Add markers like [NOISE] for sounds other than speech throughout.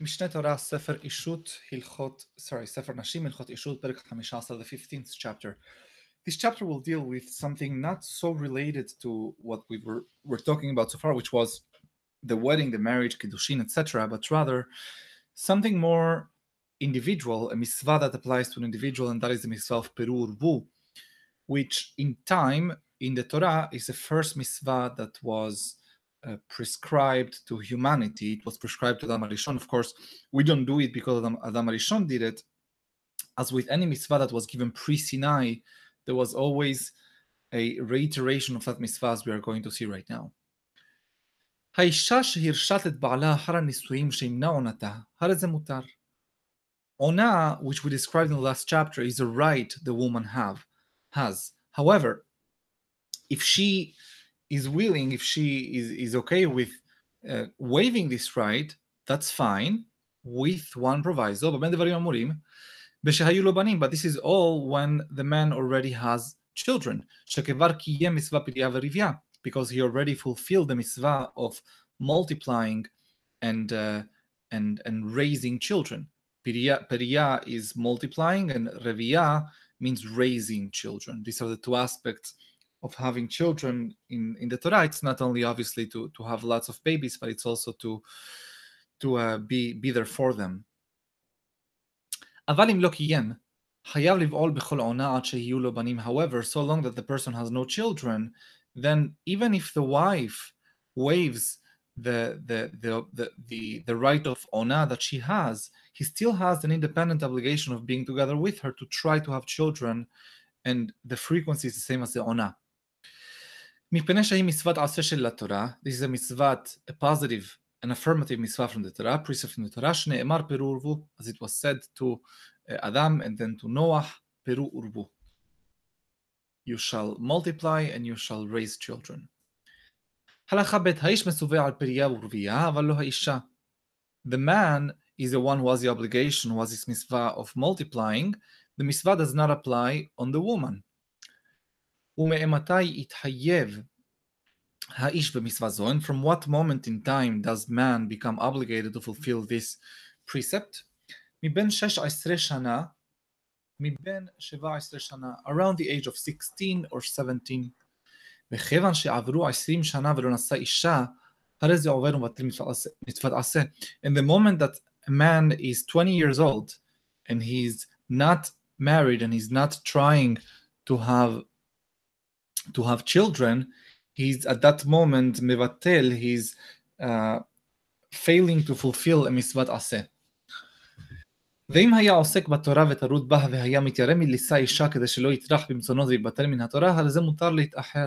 משנה תורה, ספר אישות, הלכות, sorry, ספר נשים, הלכות אישות, פרק 15, the 15th chapter. This chapter will deal with something not so related to what we were, were talking about so far, which was the wedding, the marriage, kiddushin, etc., but rather something more individual, a mitzvah that applies to an individual, and that is the mitzvah of Peru Urbu, which in time in the Torah is the first mitzvah that was uh, prescribed to humanity. It was prescribed to Adam Arishon. Of course, we don't do it because Adam, Adam Arishon did it. As with any mitzvah that was given pre-Sinai, there was always a reiteration of that mitzvah as we are going to see right now. האישה שהרשת את בעלה אחר הנישואים שימנע עונתה, הרי זה מותר. Ona, which we described in the last chapter, is a right the woman have has. However, if she is willing, if she is, is okay with uh, waiving this right, that's fine, with one proviso, but this is all when the man already has children. Because he already fulfilled the mitzvah of multiplying and uh, and and raising children. Periya is multiplying, and Reviya means raising children. These are the two aspects of having children in, in the Torah. It's not only obviously to, to have lots of babies, but it's also to to uh, be be there for them. However, so long that the person has no children, then even if the wife waives the the the the the, the right of ona that she has, he still has an independent obligation of being together with her to try to have children, and the frequency is the same as the ona. מפני שהיא מצוות עשה של התורה, this is a מצוות, a positive, an affirmative מצווה from the Torah, precept from the Torah, שנאמר פרו ורבו, as it was said to uh, Adam and then to Noah, פרו ורבו. You shall multiply and you shall raise children. הלכה ב' האיש מצווה על פריה ורבייה, אבל לא האישה. The man is the one who has the obligation, who has this mitzvah of multiplying. The mitzvah does not apply on the woman. ומאמתי התחייב האיש במצווה זו? And from what moment in time does man become obligated to fulfill this precept? מבין 16 שנה, מבין 17 שנה, around the age of 16 or 17. וכיוון שעברו 20 שנה ולא נשא אישה, הרי זה עובר ומבטל מצוות עשה. In the moment that a man is 20 years old and he's not married and he's not trying to have to have children, he's at that moment mevatel, he's uh, failing to fulfill a mitzvat aseh. ואם היה עוסק בתורה וטרוד בה והיה מתיירא מלישא אישה כדי שלא יטרח במצונו ויבטל מן התורה, הרי זה מותר להתאחר.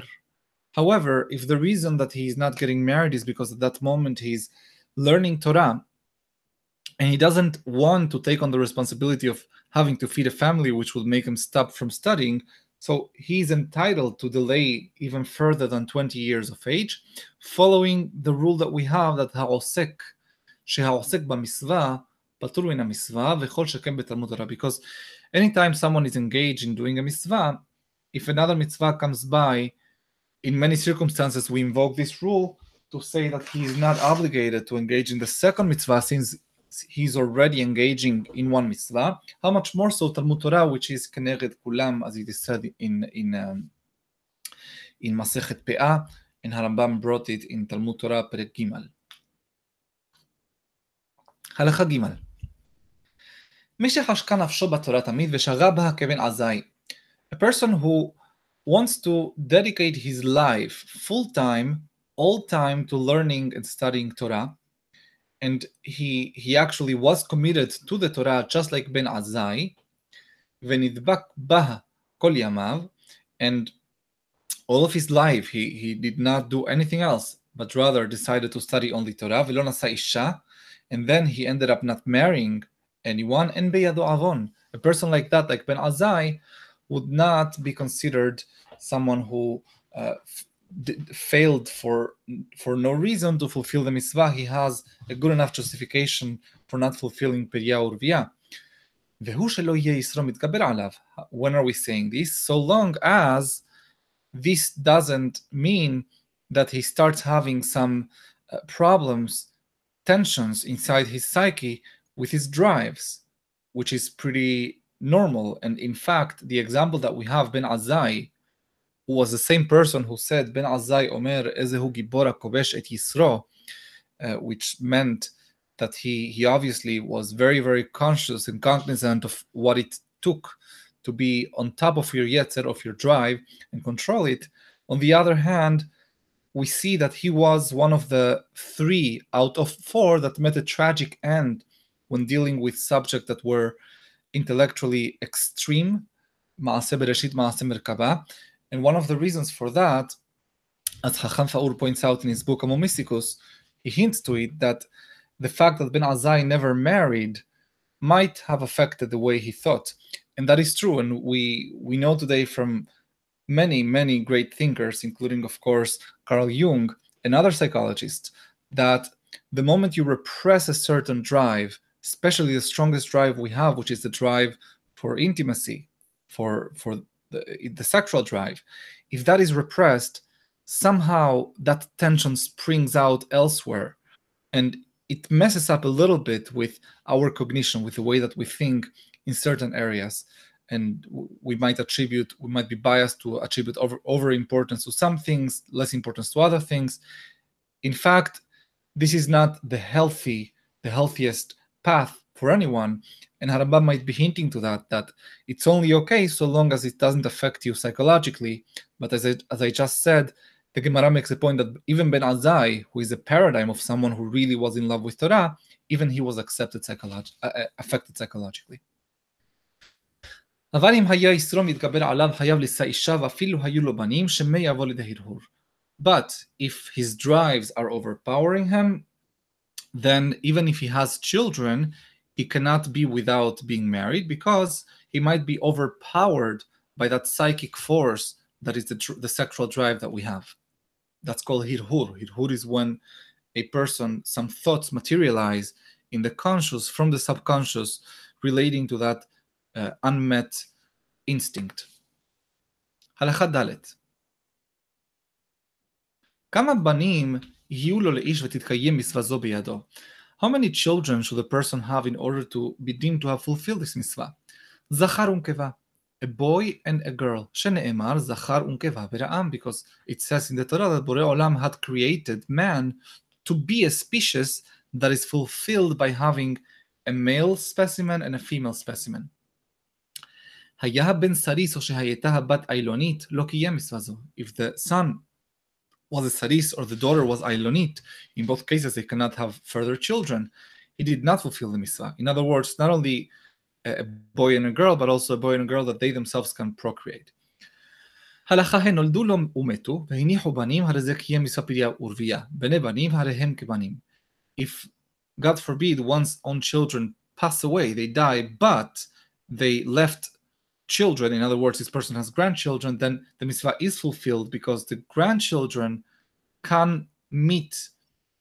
However, if the reason that he's not getting married is because at that moment he's learning Torah and he doesn't want to take on the responsibility of having to feed a family, which will make him stop from studying, so he's entitled to delay even further than 20 years of age, following the rule that we have that העוסק, שהעוסק במצווה, פטור מן המצווה וכל שכן בתלמוד תורה. Because anytime someone is engaged in doing a mitzvah, if another mitzvah comes by, in many circumstances we invoke this rule to say that he is not obligated to engage in the second mitzvah since he's already engaging in one mitzvah, how much more so Talmud Torah, which is Keneged Kulam, as it is said in in um, in Masechet Pe'ah, and Harambam brought it in Talmud Torah Perek Gimal. הלכה ג' מי שחשקה נפשו בתורה תמיד ושגה בה כבן עזאי. A person who wants to dedicate his life full time, all time to learning and studying Torah, and he he actually was committed to the Torah just like Ben Azai, ונדבק בה כל ימיו, and all of his life he, he did not do anything else, but rather decided to study only Torah, ולא נשא אישה, and then he ended up not marrying anyone, and בידו עוון. A person like that, like Ben Azai, would not be considered someone who uh, failed for for no reason to fulfill the mitzvah, he has a good enough justification for not fulfilling Pirya Urvia. When are we saying this? So long as this doesn't mean that he starts having some uh, problems tensions inside his psyche with his drives, which is pretty normal. And in fact, the example that we have, Ben Azai, who was the same person who said, Ben Azai Omer Ezehu Gibora Kobesh et Yisro, uh, which meant that he, he obviously was very, very conscious and cognizant of what it took to be on top of your yetzer, of your drive, and control it. On the other hand, we see that he was one of the three out of four that met a tragic end when dealing with subjects that were intellectually extreme, and one of the reasons for that, as Chacham Faur points out in his book Homo Mysticus, he hints to it that the fact that Ben Azai never married might have affected the way he thought. And that is true. And we we know today from many, many great thinkers, including, of course, Carl Jung and other psychologists, that the moment you repress a certain drive, especially the strongest drive we have, which is the drive for intimacy, for for the, the sexual drive, if that is repressed, somehow that tension springs out elsewhere, and it messes up a little bit with our cognition, with the way that we think in certain areas. And we might attribute we might be biased to attribute over over importance to some things less importance to other things. In fact this is not the healthy the healthiest path for anyone and Harambam might be hinting to that that it's only okay so long as it doesn't affect you psychologically but as I, as I just said the Gemara makes a point that even Ben Azai, who is a paradigm of someone who really was in love with Torah, even he was accepted psycholog- uh, uh affected psychologically. אבל אם היה ישרו מתגבר עליו חייב לישא אישה ואפילו היו לו בנים שמא יבוא לידי הרהור. But if his drives are overpowering him, then even if he has children, he cannot be without being married because he might be overpowered by that psychic force that is the, the sexual drive that we have. That's called hirhur. Hirhur is when a person, some thoughts materialize in the conscious from the subconscious relating to that uh, unmet instinct. הלכה ד' כמה בנים יהיו לו לאיש ותתקיים מצווה זו בידו? How many children should a person have in order to be deemed to have fulfilled this mitzvah? Zachar unkeva, a boy and a girl. Shene'emar zachar unkeva bera'am, because it says in the Torah that Borei Olam had created man to be a species that is fulfilled by having a male specimen and a female specimen. If the son was a saris or the daughter was ailonit, in both cases they cannot have further children. He did not fulfill the mitzvah. In other words, not only a boy and a girl, but also a boy and a girl that they themselves can procreate. הלכה הן נולדו לו ומתו, והניחו בנים, הרי זה קיים מצווה פריה ורבייה. בני בנים הרי הם כבנים. If, God forbid, one's own children pass away, they die, but they left children, in other words, this person has grandchildren, then the mitzvah is fulfilled because the grandchildren can meet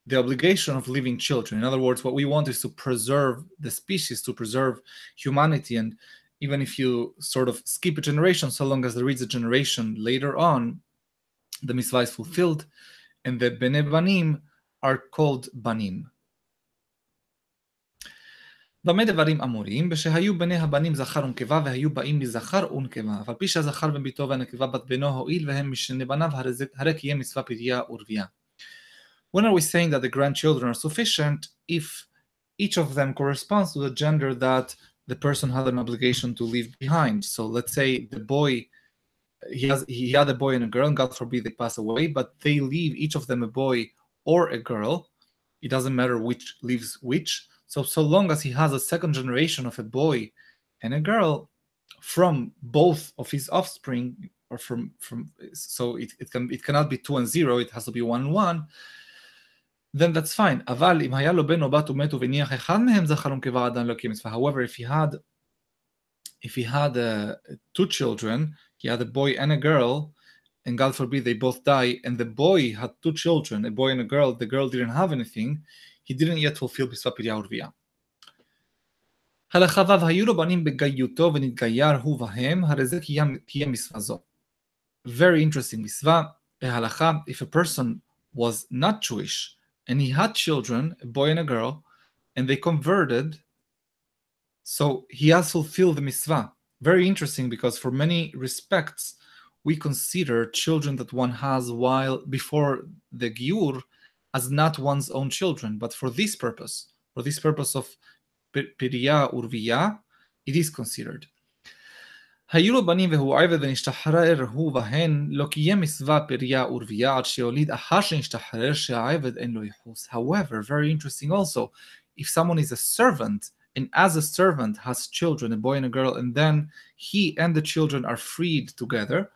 the obligation of living children. In other words, what we want is to preserve the species, to preserve humanity. And even if you sort of skip a generation, so long as there is a generation later on, the mitzvah is fulfilled. And the bene banim are called banim. במה דברים אמורים? בשהיו בני הבנים זכר ונקבה והיו באים מזכר ונקבה, אף על פי שהזכר בן ביתו והנקבה בת בנו הואיל והם משני בניו הרי קיים מצווה פריה ורבייה. When are we saying that the grandchildren are sufficient if each of them corresponds to the gender that the person had an obligation to leave behind? So let's say the boy he has he had a boy and a girl, and God forbid they pass away, but they leave each of them a boy or a girl. It doesn't matter which leaves which. So, so long as he has a second generation of a boy and a girl from both of his offspring, or from from so it, it can it cannot be two and zero, it has to be one and one, then that's fine. אבל אם היה לו בן או בת ומתו והניח אחד מהם זכר ונקבה עדיין לא קיים מצווה. However, if he had if he had uh, two children, he had a boy and a girl, and God forbid they both die, and the boy had two children, a boy and a girl, the girl didn't have anything, he didn't yet fulfill מצווה פריה ורבייה. הלכה ו' היו לו בנים בגיותו ונתגייר הוא בהם, הרי זה קיים מצווה זו. Very interesting מצווה, בהלכה, if a person was not Jewish, and he had children, a boy and a girl, and they converted. So he has fulfilled the mitzvah. Very interesting because for many respects, we consider children that one has while before the giur as not one's own children, but for this purpose, for this purpose of piriya urviya, it is considered. היו לו בנים והוא עבד ונשתחרר הוא בהן, לא קיים מצווה פריה ורבייה עד שיוליד אחר שנשתחרר שהעבד אין לו ייחוס. However, very interesting also, if someone is a servant, and as a servant has children, a boy and a girl, and then he and the children are freed together,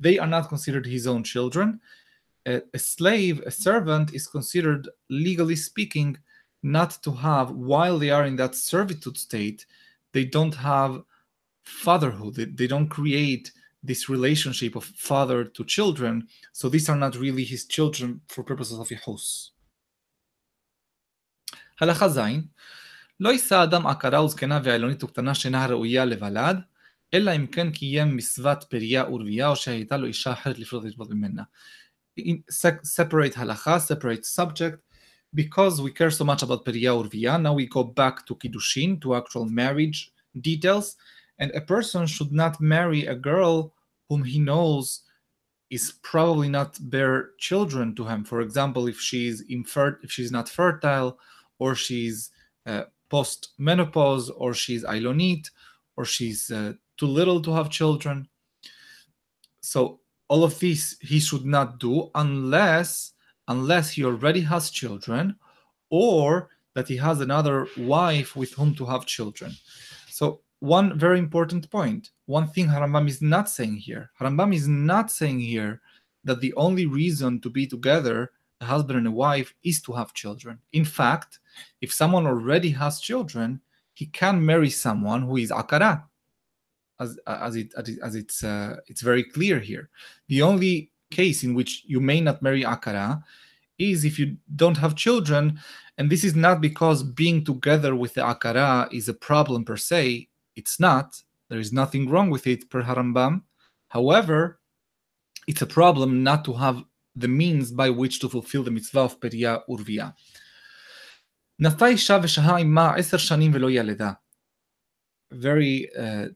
they are not considered his own children. A, a slave, a servant, is considered, legally speaking, not to have, while they are in that servitude state, they don't have fatherhood. They, they don't create this relationship of father to children. So these are not really his children for purposes of Yehus. הלכה ז' לא יישא אדם עקרה וזקנה ועילונית וקטנה שאינה ראויה לוולד, אלא אם כן קיים מצוות פריה ורבייה, או שהייתה לו אישה אחרת לפרוט לטבות ממנה. in, separate halacha, separate subject, because we care so much about Periya urvia. now we go back to Kiddushin, to actual marriage details. And a person should not marry a girl whom he knows is probably not bear children to him. For example, if she's infer- if she's not fertile, or she's uh, post menopause, or she's Ailonit, or she's uh, too little to have children. So all of this he should not do unless unless he already has children, or that he has another wife with whom to have children. So one very important. One thing Harambam is not saying here. Harambam is not saying here that the only reason to be together, a husband and a wife, is to have children. In fact, if someone already has children, he can marry someone who is akara, as, as it as it's uh, it's very clear here. The only case in which you may not marry akara is if you don't have children, and this is not because being together with the akara is a problem per se. It's not. There is nothing wrong with it per Harambam. However, it's a problem not to have the means by which to fulfill the mitzvah of Periya Urviya. נטה אישה ושהה עמה עשר שנים ולא ילדה. Very uh,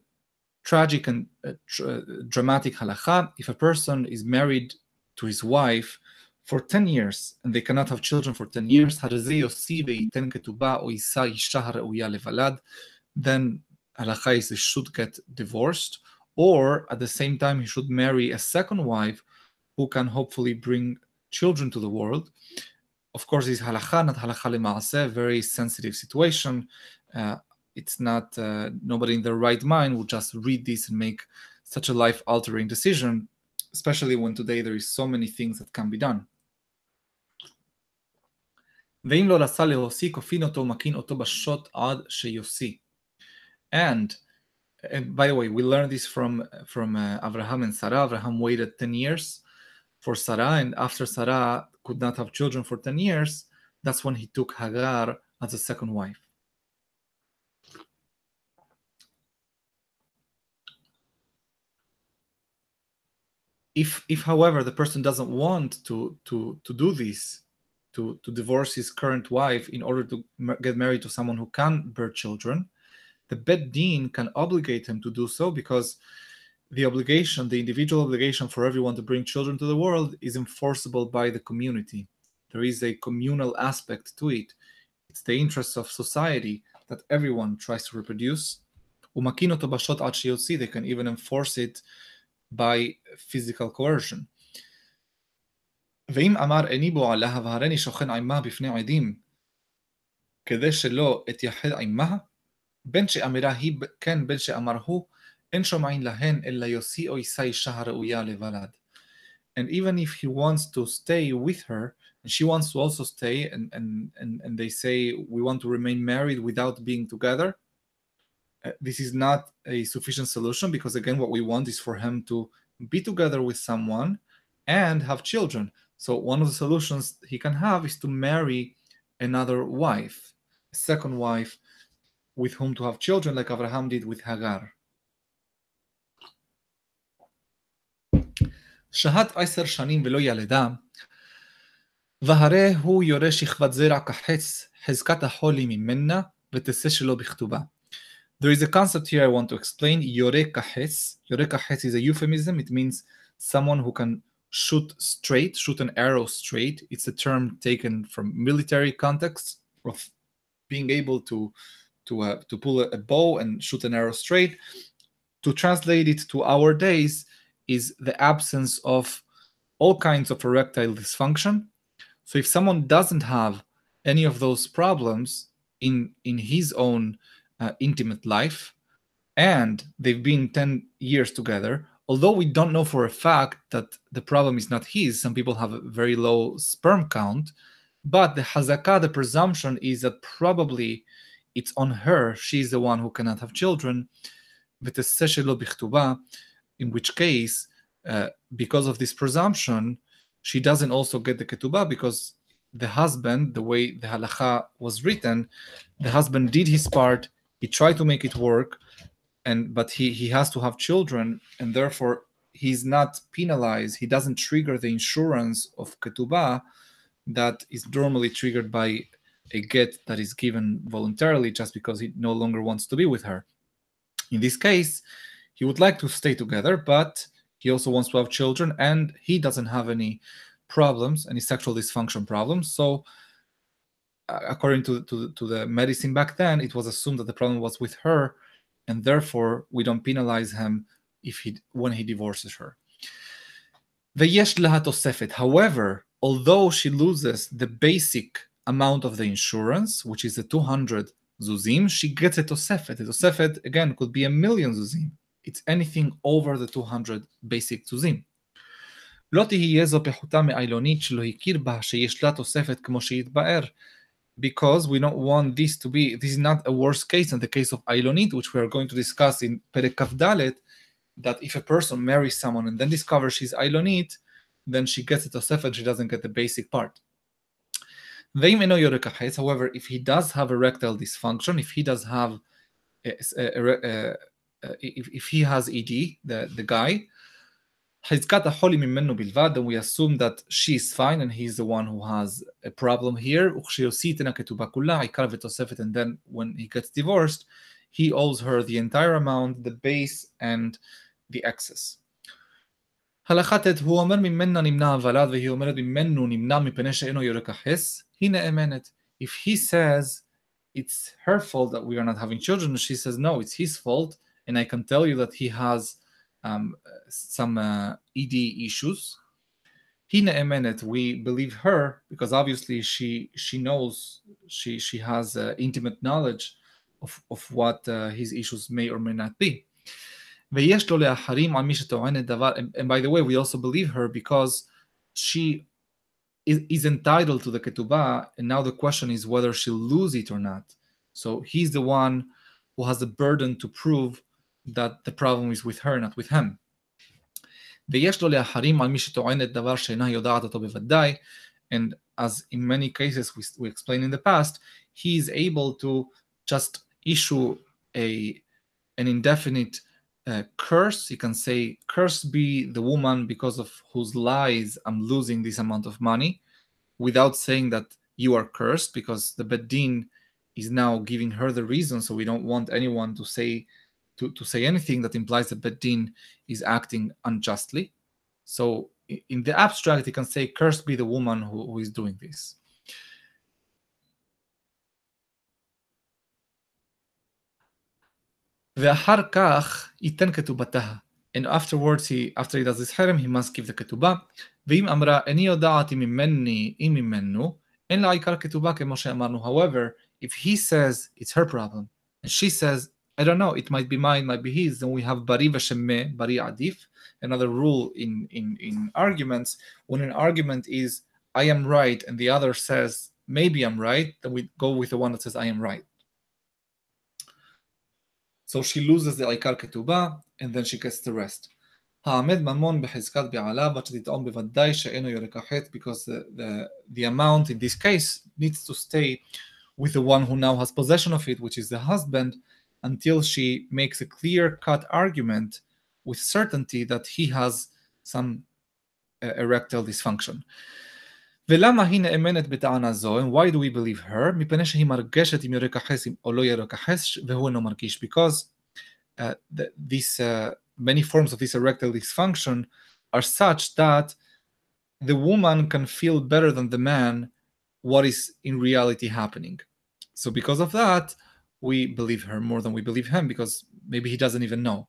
tragic and uh, uh, dramatic halacha if a person is married to his wife for 10 years and they cannot have children for 10 years, then halacha is he should get divorced, or at the same time, he should marry a second wife who can hopefully bring children to the world. Of course, this halacha, not halacha very sensitive situation. Uh, it's not uh, nobody in their right mind would just read this and make such a life-altering decision, especially when today there is so many things that can be done. ואם לא רצה להוציא, כופין אותו ומקין אותו בשוט עד שיוציא. And and by the way, we learned this from from uh, Abraham and Sarah. Abraham waited ten years for Sarah, and after Sarah could not have children for ten years, that's when he took Hagar as a second wife. If, if however the person doesn't want to to to do this, to to divorce his current wife in order to get married to someone who can bear children, the Bet Din can obligate him to do so because the obligation, the individual obligation for everyone to bring children to the world is enforceable by the community. There is a communal aspect to it. It's the interests of society that everyone tries to reproduce. They can even enforce it by physical coercion. ואם אמר איני בו עליה והרני שוכן עמה בפני עדים כדי שלא אתייחד עמה בין שאמירה היא כן בין שאמר הוא, אין שומעים להן אלא יוסי או יישא אישה הראויה לבלד. And even if he wants to stay with her, and she wants to also stay, and, and, and, and they say, we want to remain married without being together, uh, this is not a sufficient solution because, again, what we want is for him to be together with someone and have children. So, one of the solutions he can have is to marry another wife, a second wife, with whom to have children, like Abraham did with Hagar. שהת עשר שנים ולא ילדה, והרי הוא יורה שכבת זרע כחץ, חזקת החולי ממנה, ותצא שלא בכתובה. There is a concept here I want to explain, Yoreka Hes. Yoreka Hes is a euphemism. It means someone who can shoot straight, shoot an arrow straight. It's a term taken from military context of being able to to uh, to pull a bow and shoot an arrow straight. To translate it to our days is the absence of all kinds of erectile dysfunction. So if someone doesn't have any of those problems in in his own uh, intimate life, and they've been 10 years together, although we don't know for a fact that the problem is not his, some people have a very low sperm count, but the hazakah, the presumption is that probably it's on her, she's the one who cannot have children, in which case, uh, because of this presumption, she doesn't also get the ketubah because the husband, the way the halacha was written, the husband did his part, he tried to make it work, and but he he has to have children and therefore he's not penalized. He doesn't trigger the insurance of ketubah that is normally triggered by a get that is given voluntarily just because he no longer wants to be with her. In this case he would like to stay together but he also wants to have children and he doesn't have any problems any sexual dysfunction problems. So according to, to, to the medicine back then it was assumed that the problem was with her and therefore we don't penalize him if he when he divorces her. However, although she loses the basic amount of the insurance, which is the 200 zuzim, she gets a tosefet. A tosefet, again, could be a million zuzim. It's anything over the 200 basic zuzim. לא תהיה זו פחותה מאיילונית שלא הכיר בה שיש לה תוספת כמו שהתבאר, because we don't want this to be this is not a worst case in the case of Ailonit, which we are going to discuss in Perek that if a person marries someone and then discovers she's Ailonit, then she gets a Tosefet, she doesn't get the basic part. They may know your caheet, however, if he does have erectile dysfunction, if he does have a, a, a, if, if he has ED, the, the guy, חזקת החולי ממנו בלבד, then we assume that she is fine and he is the one who has a problem here, וכשיוציא תנה כתובה כולה, עיקר ותוספת, and then when he gets divorced, he owes her the entire amount, the base and the excess. הלכה ט' הוא אומר ממנה נמנע הוולד והיא אומרת ממנו נמנע מפני שאינו יורק החס, היא נאמנת. If he says it's her fault that we are not having children, she says no, it's his fault, and I can tell you that he has um, some uh, ED issues. Hina emenet, we believe her because obviously she she knows she she has uh, intimate knowledge of, of what uh, his issues may or may not be. And by the way, we also believe her because she is, is entitled to the ketubah, and now the question is whether she'll lose it or not. So he's the one who has the burden to prove that the problem is with her, not with him. ויש לו להחרים על מי שטוענת דבר שאינה יודעת אותו בוודאי, and as in many cases we, we explained in the past, he is able to just issue a an indefinite uh, curse. He can say, "Curse be the woman because of whose lies I'm losing this amount of money," without saying that you are cursed, because the bedin is now giving her the reason. So we don't want anyone to say to, to say anything that implies that Bedin is acting unjustly. So in the abstract, you can say, cursed be the woman who, who is doing this. ואחר כך ייתן כתובתה. And afterwards, he, after he does this harem, he must give the כתובה. ואם אמרה, איני יודעת אם ממני, אם ממנו, אין לה עיקר כתובה כמו שאמרנו. However, if he says it's her problem, and she says I don't know. It might be mine, might be his. Then we have bari v'shemeh, bari adif. Another rule in, in, in arguments, when an argument is I am right and the other says maybe I'm right, then we go with the one that says I am right. So she loses the aikar ketubah and then she gets the rest. העמד ממון בחזקת בעלה, בת שתטעון בוודאי שאינו יורק החטא, because the, the, the amount in this case needs to stay with the one who now has possession of it, which is the husband, until she makes a clear cut argument with certainty that he has some uh, erectile dysfunction. ולמה היא נאמנת בטענה זו, and why do we believe her? מפני שהיא מרגשת אם יורק החס או לא יורק החס, והוא אינו מרגיש. Because uh, the, these uh, many forms of this erectile dysfunction are such that the woman can feel better than the man what is in reality happening. So because of that, we believe her more than we believe him because maybe he doesn't even know.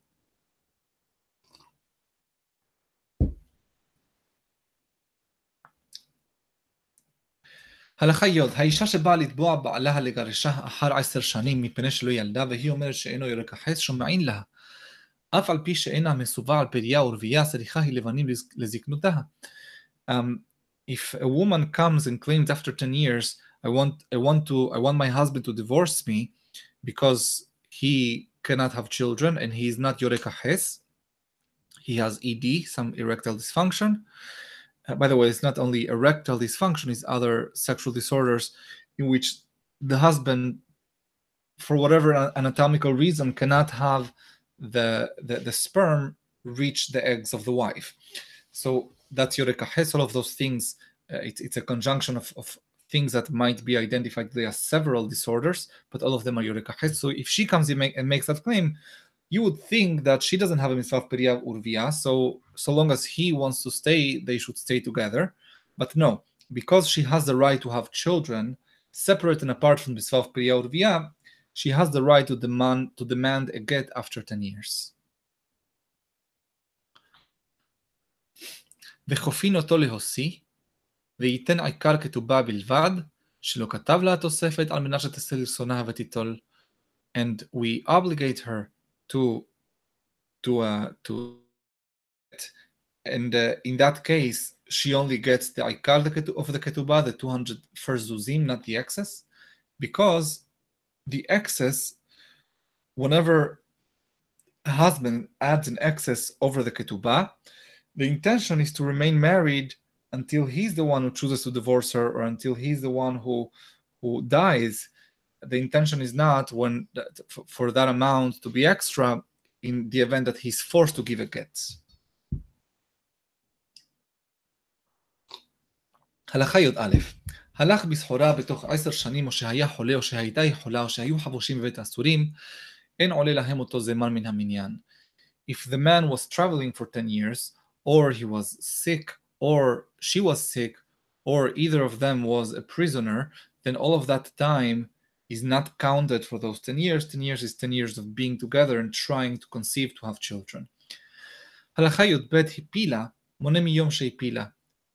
הלכה י' האישה שבאה לתבוע בעלה לגרשה אחר עשר שנים מפני שלא ילדה והיא אומרת שאינו יורק החץ שומעין לה. אף על פי שאינה מסובה על פריה ורבייה צריכה היא לבנים לזקנותה. Um, if a woman comes and claims after 10 years, I want, I want to, I want my husband to divorce me because he cannot have children and he is not Yoreka Hes, he has ED, some erectile dysfunction. Uh, by the way, it's not only erectile dysfunction, it's other sexual disorders in which the husband, for whatever anatomical reason, cannot have the, the, the sperm reach the eggs of the wife. So that's Yoreka Hes, all of those things. Uh, it's, it's a conjunction of, of things that might be identified. There are several disorders, but all of them are Yoreka Hes. So if she comes in make, and makes that claim, you would think that she doesn't have a mitzvah Periya Urvia, so so long as he wants to stay, they should stay together. But no, because she has the right to have children, separate and apart from mitzvah Periya Urvia, she has the right to demand to demand a get after 10 years. וכופין אותו להוציא, וייתן עיקר כתובה בלבד, שלא כתב לה התוספת, על מנת שתעשה לרצונה ותיטול. And we obligate her to to uh, to and uh, in that case she only gets the ikar of the ketubah the 200 first zuzim not the excess because the excess whenever a husband adds an excess over the ketubah the intention is to remain married until he's the one who chooses to divorce her or until he's the one who who dies the intention is not when for that amount to be extra in the event that he's forced to give a get. הלכה י"א הלך בסחורה בתוך עשר שנים או שהיה חולה או שהייתה היא חולה או שהיו חבושים בבית האסורים אין עולה להם אותו זמן מן המניין. If the man was traveling for 10 years or he was sick or she was sick or either of them was a prisoner then all of that time is not counted for those 10 years. 10 years is 10 years of being together and trying to conceive to have children. הלכה י"ב הפילה, מונה מיום שהפילה.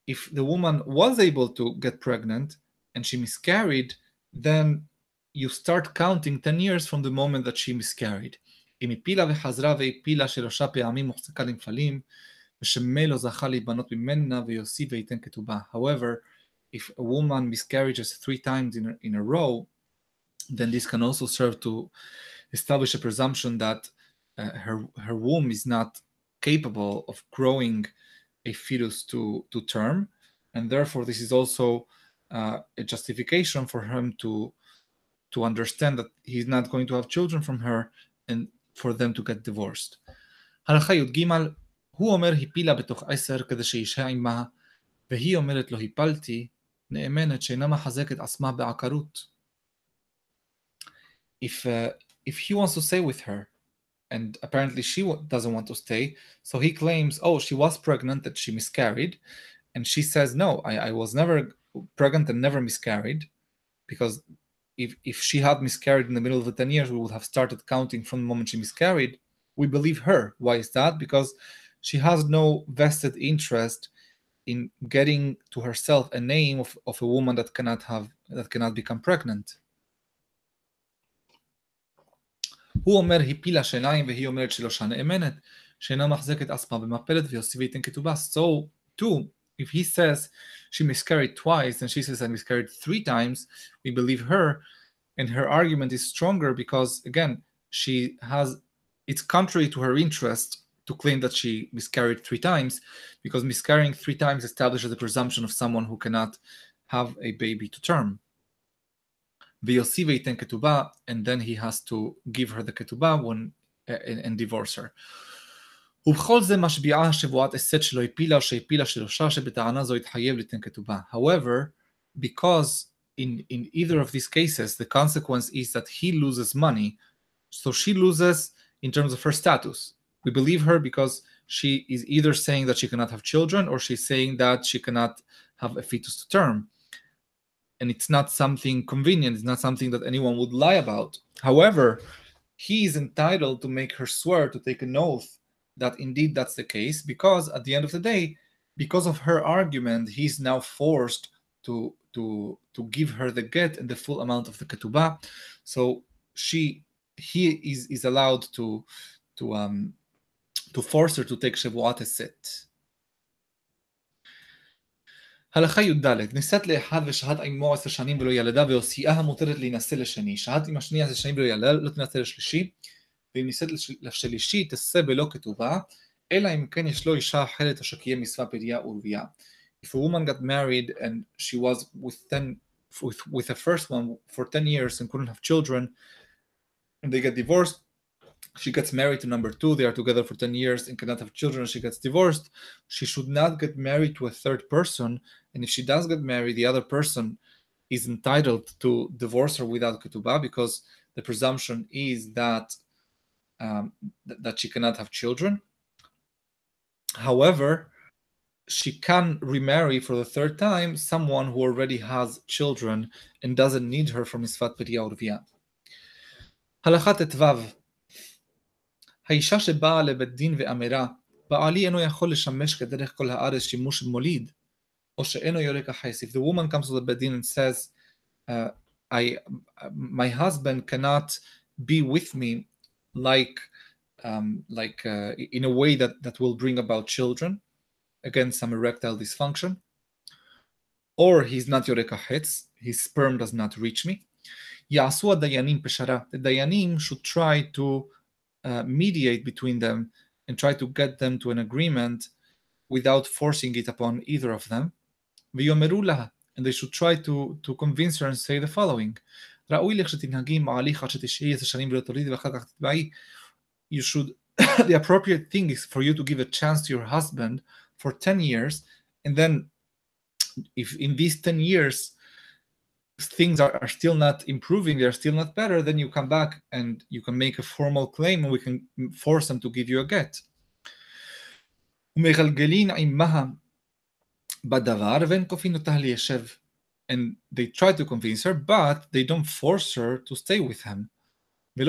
If the woman was able to get pregnant and she miscarried, then you start counting 10 years from the moment that she miscarried. אם הפילה וחזרה והפילה שלושה פעמים הוחזקה לנפלים, ושמא לא זכה להיבנות ממנה ויוסיף וייתן כתובה. However, if a woman miscarriages three times in a, in a row, then this can also serve to establish a presumption that uh, her her womb is not capable of growing a fetus to to term, and therefore this is also uh, a justification for him to to understand that he's not going to have children from her and for them to get divorced. הלכה י"ג הוא אומר הפילה בתוך עשר כדי שישהה עמה והיא אומרת לו הפלתי נאמנת שאינה מחזקת עצמה בעקרות if uh, if he wants to stay with her and apparently she doesn't want to stay so he claims oh she was pregnant that she miscarried and she says no I, I was never pregnant and never miscarried because if, if she had miscarried in the middle of the 10 years we would have started counting from the moment she miscarried we believe her why is that because she has no vested interest in getting to herself a name of, of a woman that cannot have that cannot become pregnant הוא אומר הפילה שיניים והיא אומרת שלושה נאמנת, שאינה מחזקת עצמה במפלת ויוסיף וייתן כתובה. So too, if he says she miscarried twice and she says I miscarried three times, we believe her and her argument is stronger because again, she has it's contrary to her interest to claim that she miscarried three times because miscarrying three times establishes the presumption of someone who cannot have a baby to term. ויוסיף וייתן כתובה, and then he has to give her the כתובה when, and, and divorce her. ובכל זה משביעה שבועת אסת שלא הפילה או שהפילה שלושה שבטענה זו התחייב ליתן כתובה. However, because in, in either of these cases the consequence is that he loses money, so she loses in terms of her status. We believe her because she is either saying that she cannot have children or she's saying that she cannot have a fetus to term. And it's not something convenient, it's not something that anyone would lie about. However, he is entitled to make her swear to take an oath that indeed that's the case because at the end of the day because of her argument he's now forced to to to give her the get and the full amount of the ketubah so she he is is allowed to to um to force her to take שבועת הסת. הלכה י"ד נישאת לאחד ושהת עמו עשר שנים ולא ילדה והוציאה המותרת להינשא לשני שהת עם השני עשר שנים ולא ילדה לא תינשא לשלישי ואם נישאת לשלישי תעשה בלא כתובה, אלא אם כן יש לו אישה אחרת אשר קיים מצווה פריה ורבייה. If a woman got married and she was with ten with, with the first one for 10 years and couldn't have children and they get divorced she gets married to number two. They are together for 10 years and cannot have children. She gets divorced. She should not get married to a third person. And if she does get married the other person is entitled to divorce her without ketubah because the presumption is that um, th- that she cannot have children. However she can remarry for the third time someone who already has children and doesn't need her for misfat petiyah urviyah. Halachat etvav האישה שבאה לבית דין ואמרה בעלי אינו יכול לשמש כדרך כל הארץ שימוש מוליד או שאינו יורק החס. If the woman comes to the bed and says uh, I, my husband cannot be with me like um, like uh, in a way that that will bring about children again some erectile dysfunction or he's not yoreka hetz his sperm does not reach me יעשו הדיינים פשרה the dayanim should try to uh, mediate between them and try to get them to an agreement without forcing it upon either of them. And they should try to, to convince her and say the following. You should, [COUGHS] the appropriate thing is for you to give a chance to your husband for 10 years. And then, if in these 10 years things are, are still not improving, they're still not better, then you come back and you can make a formal claim and we can force them to give you a get. And they try to convince her, but they don't force her to stay with him. And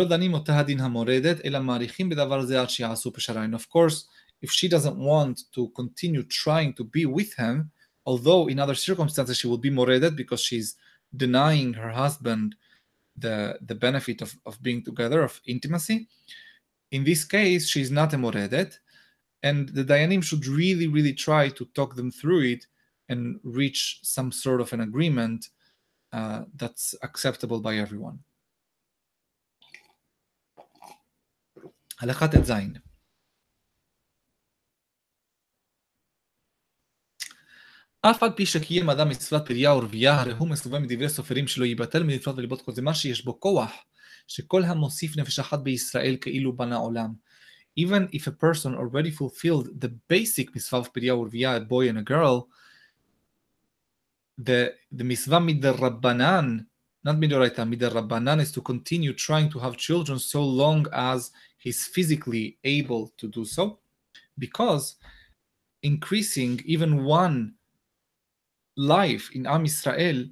of course, if she doesn't want to continue trying to be with him, although in other circumstances she would be moredet because she's denying her husband the, the benefit of, of being together, of intimacy, in this case, she's not a moredet, and the Dayanim should really, really try to talk them through it and reach some sort of an agreement uh, that's acceptable by everyone. הלכה ט"ז אף על פי שקיים אדם מצוות פריה ורבייה, הרי הוא מסובב מדברי סופרים שלא ייבטל מלפנות ולבעוט כל זמן שיש בו כוח, שכל המוסיף נפש אחת בישראל כאילו בנה עולם. Even if a person already fulfilled the basic מצווה of פריה ורבייה, a boy and a girl, the the mitzvah midrabbanan, not midoraita, midrabbanan is to continue trying to have children so long as he's physically able to do so, because increasing even one life in Am Israel,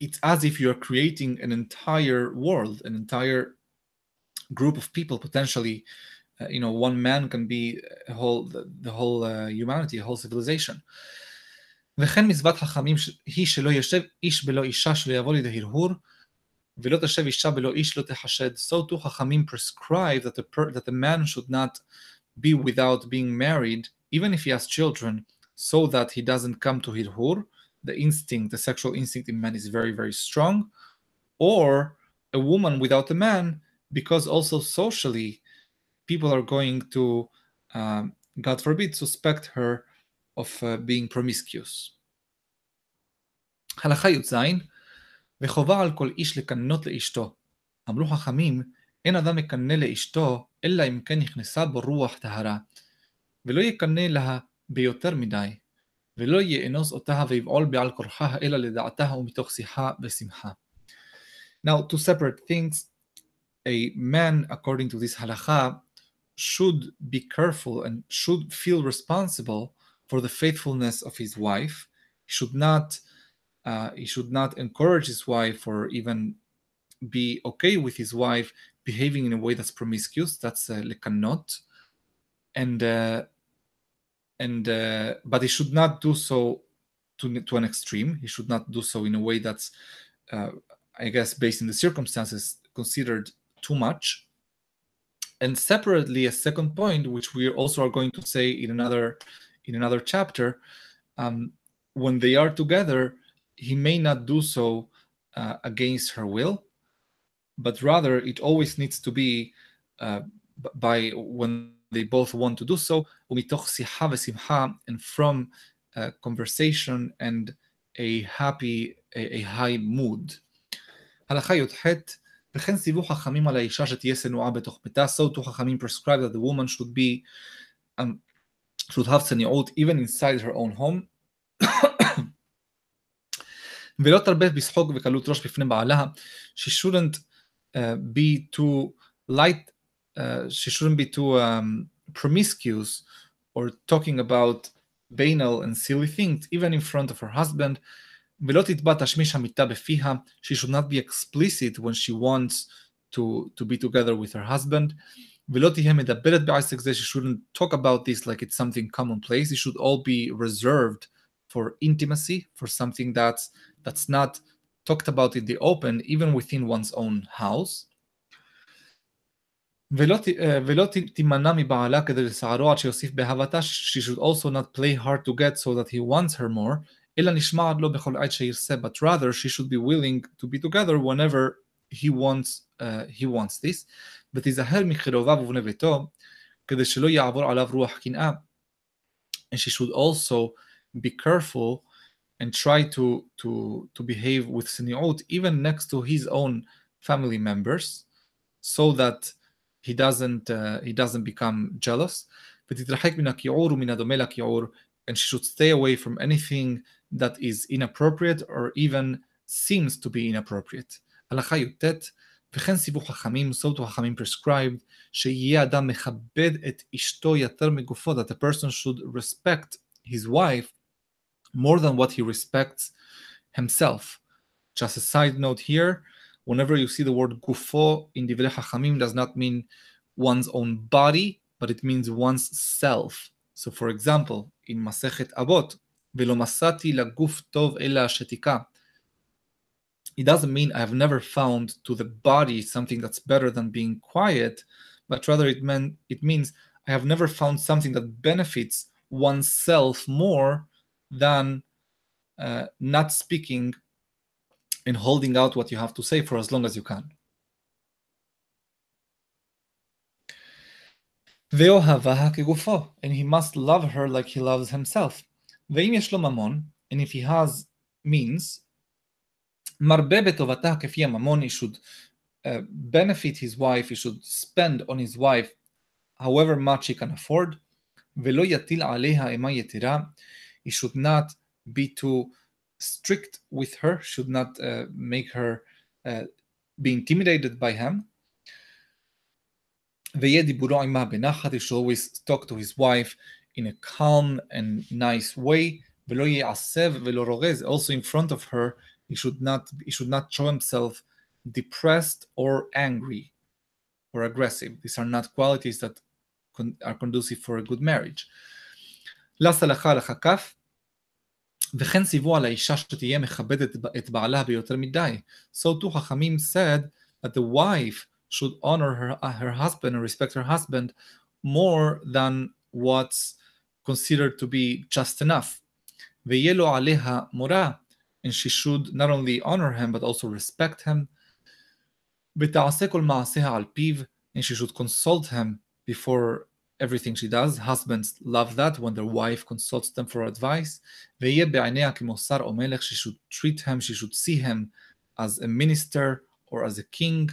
it's as if you're creating an entire world, an entire group of people potentially. Uh, you know, one man can be a whole the, the whole uh, humanity, a whole civilization. וכן מצוות חכמים היא שלא ישב איש בלא אישה שלא יבוא לידי הרהור, ולא תשב אישה בלא איש לא תחשד. So too חכמים prescribe that the, per, that the man should not be without being married, even if he has children, so that he doesn't come to Hirhur. The instinct, the sexual instinct in men is very, very strong. Or a woman without a man, because also socially, people are going to, um, God forbid, suspect her of uh, being promiscuous. הלכה י"ז, וחובה על כל איש לקנות לאשתו. אמרו חכמים, אין אדם מקנא לאשתו, אלא אם כן נכנסה בו רוח טהרה, ולא יקנא לה ביותר מדי, ולא יאנוס אותה ויבעול בעל כורחה, אלא לדעתה ומתוך שיחה ושמחה. Now, two separate things. A man, according to this halacha, should be careful and should feel responsible for the faithfulness of his wife. He should not uh, he should not encourage his wife or even be okay with his wife behaving in a way that's promiscuous. That's uh, lekanot, and uh, and uh, but he should not do so to to an extreme. He should not do so in a way that's, uh, I guess, based in the circumstances, considered too much. And separately, a second point, which we also are going to say in another in another chapter, um, when they are together, he may not do so uh, against her will, but rather it always needs to be uh, by when they both want to do so, and from a conversation and a happy, a, a high mood. הלכה י"ח וכן ציוו חכמים על האישה שתהיה שנואה בתוך ביתה, so too חכמים prescribe that the woman should be, um, should have צניעות even inside her own home. ולא תרבה בשחוק וקלות ראש בפני בעלה, she shouldn't uh, be too light uh, she shouldn't be too um, promiscuous or talking about banal and silly things, even in front of her husband. She should not be explicit when she wants to, to be together with her husband. She shouldn't talk about this like it's something commonplace. It should all be reserved for intimacy, for something that's that's not talked about in the open, even within one's own house. ולא תימנע מבעלה כדי לסערו עד שיוסיף באהבתה, she should also not play hard to get so that he wants her more, אלא נשמעת לו בכל עת שירצה, but rather she should be willing to be together whenever he wants, uh, he wants this, ותיזהר מחרוביו ובני ביתו, כדי שלא יעבור עליו רוח קנאה. And she should also be careful and try to, to, to behave with sini'ut even next to his own family members, so that he doesn't uh, he doesn't become jealous. بتترحك منك يعور ومن and she should stay away from anything that is inappropriate or even seems to be inappropriate. הלכה tet וכן סיבוב חכמים, too חכמים prescribed, שיהיה אדם מכבד את אשתו יותר מגופו, that a person should respect his wife more than what he respects himself. Just a side note here, whenever you see the word gufo in Divrei Hachamim does not mean one's own body, but it means one's self. So, for example, in Masechet Abot, velo masati laguf tov ela shetika. It doesn't mean I have never found to the body something that's better than being quiet, but rather it meant it means I have never found something that benefits oneself more than uh, not speaking and holding out what you have to say for as long as you can. And he must love her like he loves himself. And if he has means, he should uh, benefit his wife, he should spend on his wife however much he can afford. He should not be too strict with her, should not uh, make her uh, be intimidated by him. He should always talk to his wife in a calm and nice way. Also in front of her, he should not he should not show himself depressed or angry or aggressive. These are not qualities that are conducive for a good marriage. וכן ציוו על האישה שתהיה מכבדת את בעלה ביותר מדי. So too חכמים said that the wife should honor her, her husband and respect her husband more than what's considered to be just enough. ויהיה לו עליה מורה, and she should not only honor him but also respect him. ותעשה כל מעשיה על פיו, and she should consult him before everything she does. Husbands love that when their wife consults them for advice. ויהיה בעיניה כמו שר או מלך, she should treat him, she should see him as a minister or as a king.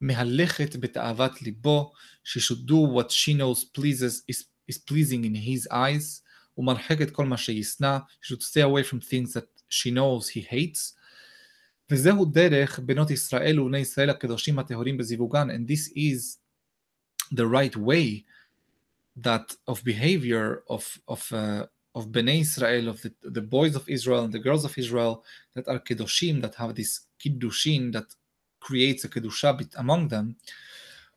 מהלכת בתאוות ליבו, she should do what she knows pleases, is, is pleasing in his eyes, ומרחקת כל מה שישנא, she should stay away from things that she knows he hates. וזהו דרך בנות ישראל ובני ישראל הקדושים הטהורים בזיווגן, and this is the right way that of behavior of of uh, of Bnei Israel, of the, the boys of Israel and the girls of Israel that are kedoshim, that have this kiddushin that creates a kedusha among them.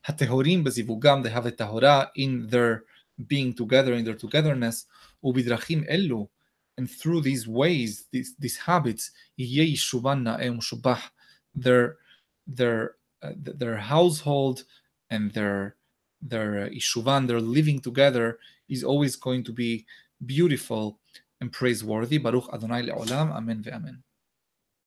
Hatehorim bezivugam, they have a tahora in their being together, in their togetherness. Ubidrachim elu, and through these ways, these these habits, their their uh, their household and their their uh, ishuvan, their living together is always going to be beautiful and praiseworthy. Baruch Adonai le'olam. Amen ve'amen.